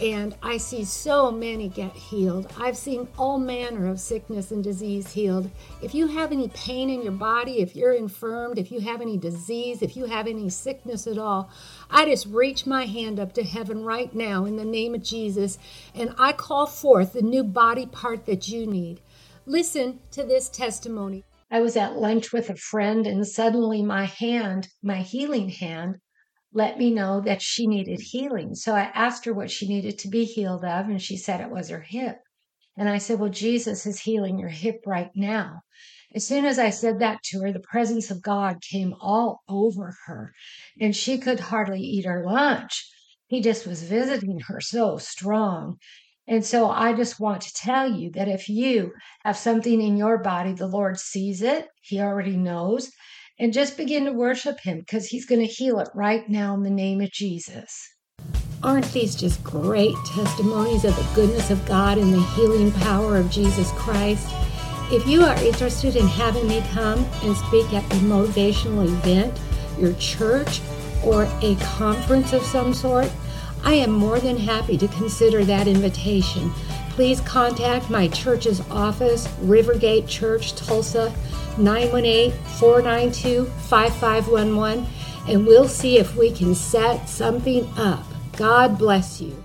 and I see so many get healed. I've seen all manner of sickness and disease healed. If you have any pain in your body, if you're infirmed, if you have any disease, if you have any sickness at all, I just reach my hand up to heaven right now in the name of Jesus and I call forth the new body part that you need. Listen to this testimony. I was at lunch with a friend, and suddenly my hand, my healing hand, let me know that she needed healing. So I asked her what she needed to be healed of, and she said it was her hip. And I said, Well, Jesus is healing your hip right now. As soon as I said that to her, the presence of God came all over her, and she could hardly eat her lunch. He just was visiting her so strong. And so I just want to tell you that if you have something in your body, the Lord sees it, He already knows and just begin to worship Him because He's going to heal it right now in the name of Jesus. Aren't these just great testimonies of the goodness of God and the healing power of Jesus Christ? If you are interested in having me come and speak at a motivational event, your church, or a conference of some sort, I am more than happy to consider that invitation. Please contact my church's office, Rivergate Church, Tulsa, 918 492 5511, and we'll see if we can set something up. God bless you.